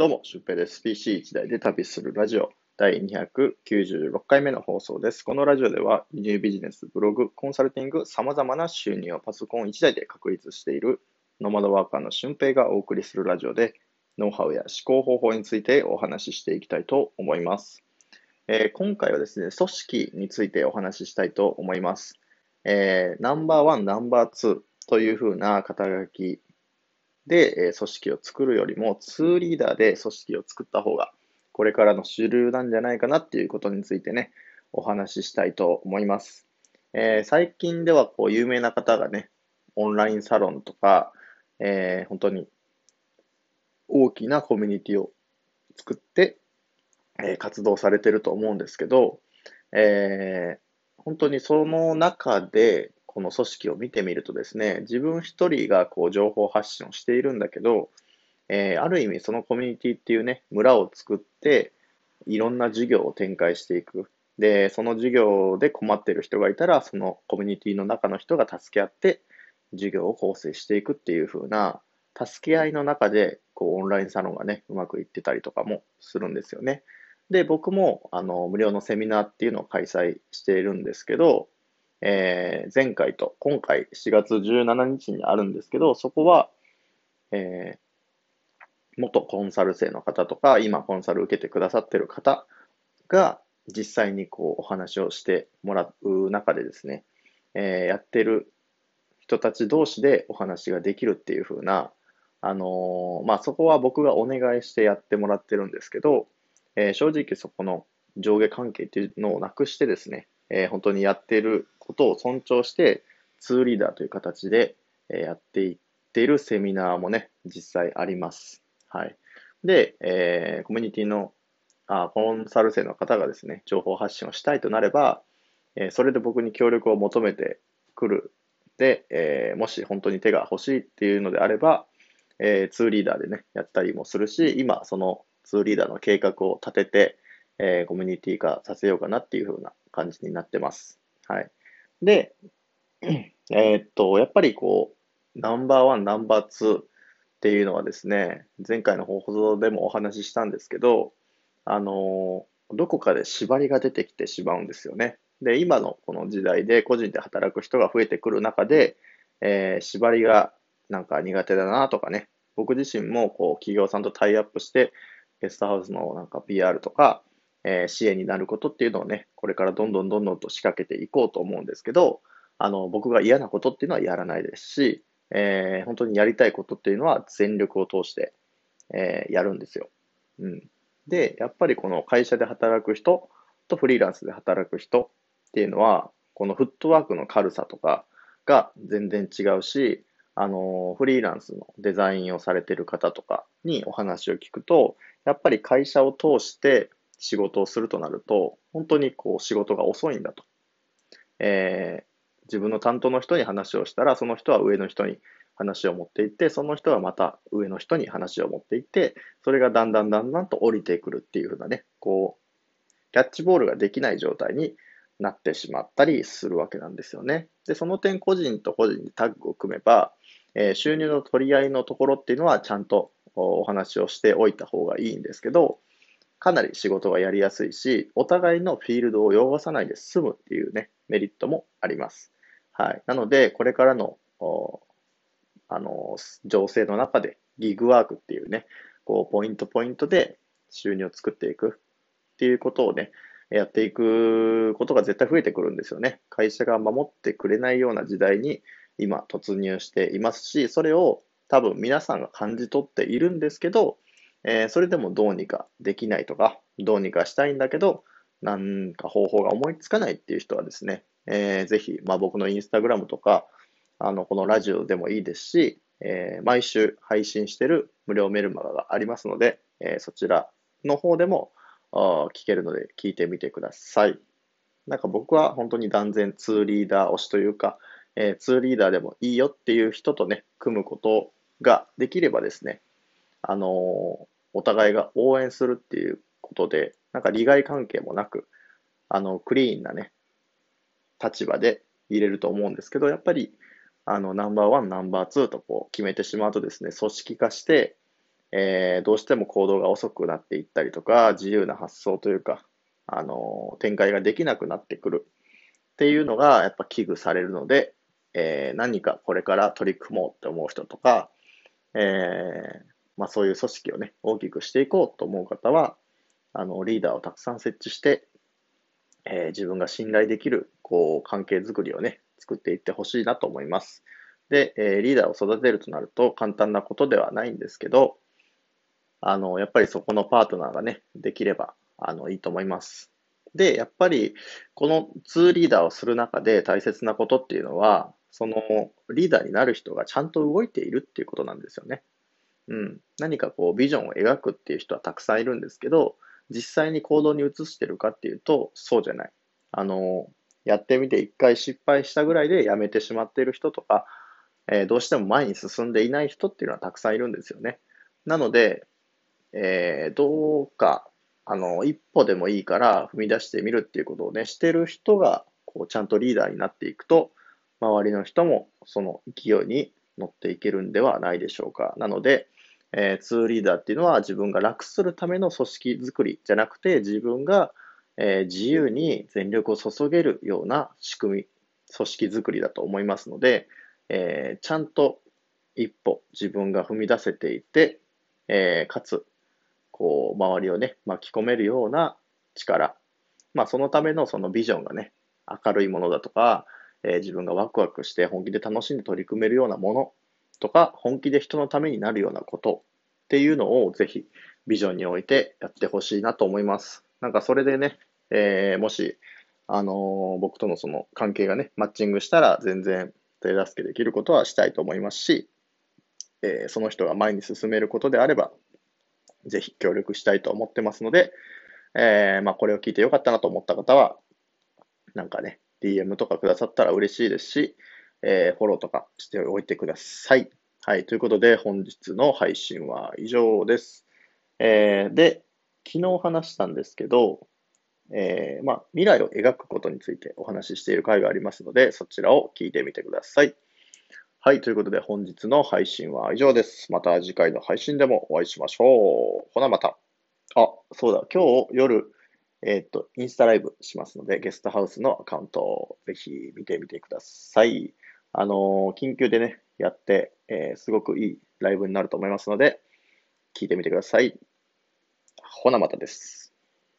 どうも、シュウペイです。PC1 台で旅するラジオ第296回目の放送です。このラジオでは、輸入ビジネス、ブログ、コンサルティング、様々な収入をパソコン1台で確立しているノマドワーカーのシュンペイがお送りするラジオで、ノウハウや思考方法についてお話ししていきたいと思います。えー、今回はですね、組織についてお話ししたいと思います。えー、ナンバーワン、ナンバーツーというふうな肩書きで、え組織を作るよりも、2リーダーで組織を作った方が、これからの主流なんじゃないかなっていうことについてね、お話ししたいと思います。えー、最近ではこう有名な方がね、オンラインサロンとか、えー、本当に大きなコミュニティを作って、えー、活動されてると思うんですけど、えー、本当にその中で、この組織を見てみるとですね、自分一人がこう情報発信をしているんだけど、えー、ある意味そのコミュニティっていうね、村を作って、いろんな事業を展開していく。で、その授業で困っている人がいたら、そのコミュニティの中の人が助け合って、授業を構成していくっていう風な、助け合いの中で、こう、オンラインサロンがね、うまくいってたりとかもするんですよね。で、僕も、あの、無料のセミナーっていうのを開催しているんですけど、えー、前回と今回4月17日にあるんですけど、そこは、えー、元コンサル生の方とか、今コンサル受けてくださってる方が実際にこうお話をしてもらう中でですね、えー、やってる人たち同士でお話ができるっていう風な、あのー、まあ、そこは僕がお願いしてやってもらってるんですけど、えー、正直そこの上下関係っていうのをなくしてですね、え、本当にやってることを尊重して、ツーリーダーという形で、えやっていっているセミナーもね、実際あります。はい。で、えー、コミュニティのあコンサル生の方がですね、情報発信をしたいとなれば、えー、それで僕に協力を求めてくる。で、えー、もし本当に手が欲しいっていうのであれば、えー、ツーリーダーでね、やったりもするし、今、そのツーリーダーの計画を立てて、えー、コミュニティ化させようかなっていう風な感じになってます。はい。で、えー、っと、やっぱりこう、ナンバーワン、ナンバーツーっていうのはですね、前回の放送でもお話ししたんですけど、あのどこかで縛りが出てきてしまうんですよね。で、今のこの時代で個人で働く人が増えてくる中で、えー、縛りがなんか苦手だなとかね、僕自身もこう企業さんとタイアップして、ゲストハウスのなんか PR とか、えー、支援になることっていうのをね、これからどんどんどんどんと仕掛けていこうと思うんですけど、あの、僕が嫌なことっていうのはやらないですし、えー、本当にやりたいことっていうのは全力を通して、えー、やるんですよ。うん。で、やっぱりこの会社で働く人とフリーランスで働く人っていうのは、このフットワークの軽さとかが全然違うし、あの、フリーランスのデザインをされてる方とかにお話を聞くと、やっぱり会社を通して仕事をするとなると、本当にこう仕事が遅いんだと。えー、自分の担当の人に話をしたら、その人は上の人に話を持っていって、その人はまた上の人に話を持っていって、それがだんだんだんだんと降りてくるっていうふうなね、こう、キャッチボールができない状態になってしまったりするわけなんですよね。で、その点個人と個人でタッグを組めば、えー、収入の取り合いのところっていうのはちゃんとお話をしておいた方がいいんですけど、かなり仕事がやりやすいし、お互いのフィールドを汚さないで済むっていうね、メリットもあります。はい。なので、これからの、あの、情勢の中で、ギグワークっていうね、こう、ポイントポイントで収入を作っていくっていうことをね、やっていくことが絶対増えてくるんですよね。会社が守ってくれないような時代に今突入していますし、それを多分皆さんが感じ取っているんですけど、えー、それでもどうにかできないとか、どうにかしたいんだけど、なんか方法が思いつかないっていう人はですね、えー、ぜひ、まあ、僕のインスタグラムとか、あの、このラジオでもいいですし、えー、毎週配信してる無料メルマガがありますので、えー、そちらの方でも聞けるので聞いてみてください。なんか僕は本当に断然ツーリーダー推しというか、えー、ツーリーダーでもいいよっていう人とね、組むことができればですね、あの、お互いが応援するっていうことで、なんか利害関係もなく、あの、クリーンなね、立場で入れると思うんですけど、やっぱり、あの、ナンバーワン、ナンバーツーとこう決めてしまうとですね、組織化して、えー、どうしても行動が遅くなっていったりとか、自由な発想というか、あの、展開ができなくなってくるっていうのがやっぱ危惧されるので、えー、何かこれから取り組もうって思う人とか、えー、まあそういう組織をね、大きくしていこうと思う方は、あの、リーダーをたくさん設置して、えー、自分が信頼できる、こう、関係づくりをね、作っていってほしいなと思います。で、えー、リーダーを育てるとなると簡単なことではないんですけど、あの、やっぱりそこのパートナーがね、できれば、あの、いいと思います。で、やっぱり、この2リーダーをする中で大切なことっていうのは、そのリーダーになる人がちゃんと動いているっていうことなんですよね。うん。何かこう、ビジョンを描くっていう人はたくさんいるんですけど、実際に行動に移してるかっていうと、そうじゃない。あの、やってみて一回失敗したぐらいでやめてしまっている人とか、えー、どうしても前に進んでいない人っていうのはたくさんいるんですよね。なので、えー、どうか、あの、一歩でもいいから踏み出してみるっていうことをね、してる人が、こう、ちゃんとリーダーになっていくと、周りの人もその勢いに乗っていけるんではないでしょうか。なので、えー、ツーリーダーっていうのは自分が楽するための組織づくりじゃなくて、自分が、えー、自由に全力を注げるような仕組み、組織づくりだと思いますので、えー、ちゃんと一歩自分が踏み出せていて、えかつこう、周りをね、巻き込めるような力。まあ、そのためのそのビジョンがね、明るいものだとか、えー、自分がワクワクして本気で楽しんで取り組めるようなものとか、本気で人のためになるようなことっていうのをぜひビジョンに置いてやってほしいなと思います。なんかそれでね、えー、もし、あのー、僕とのその関係がね、マッチングしたら全然手助けできることはしたいと思いますし、えー、その人が前に進めることであれば、ぜひ協力したいと思ってますので、えー、まあ、これを聞いてよかったなと思った方は、なんかね、DM とかくださったら嬉しいですし、えー、フォローとかしておいてください。はい。ということで、本日の配信は以上です。えー、で、昨日話したんですけど、えー、まあ、未来を描くことについてお話ししている回がありますので、そちらを聞いてみてください。はい。ということで本日の配信は以上です。また次回の配信でもお会いしましょう。ほなまた。あ、そうだ。今日夜、えっ、と、インスタライブしますので、ゲストハウスのアカウントをぜひ見てみてください。あの、緊急でね、やって、えー、すごくいいライブになると思いますので、聞いてみてください。ほなまたです。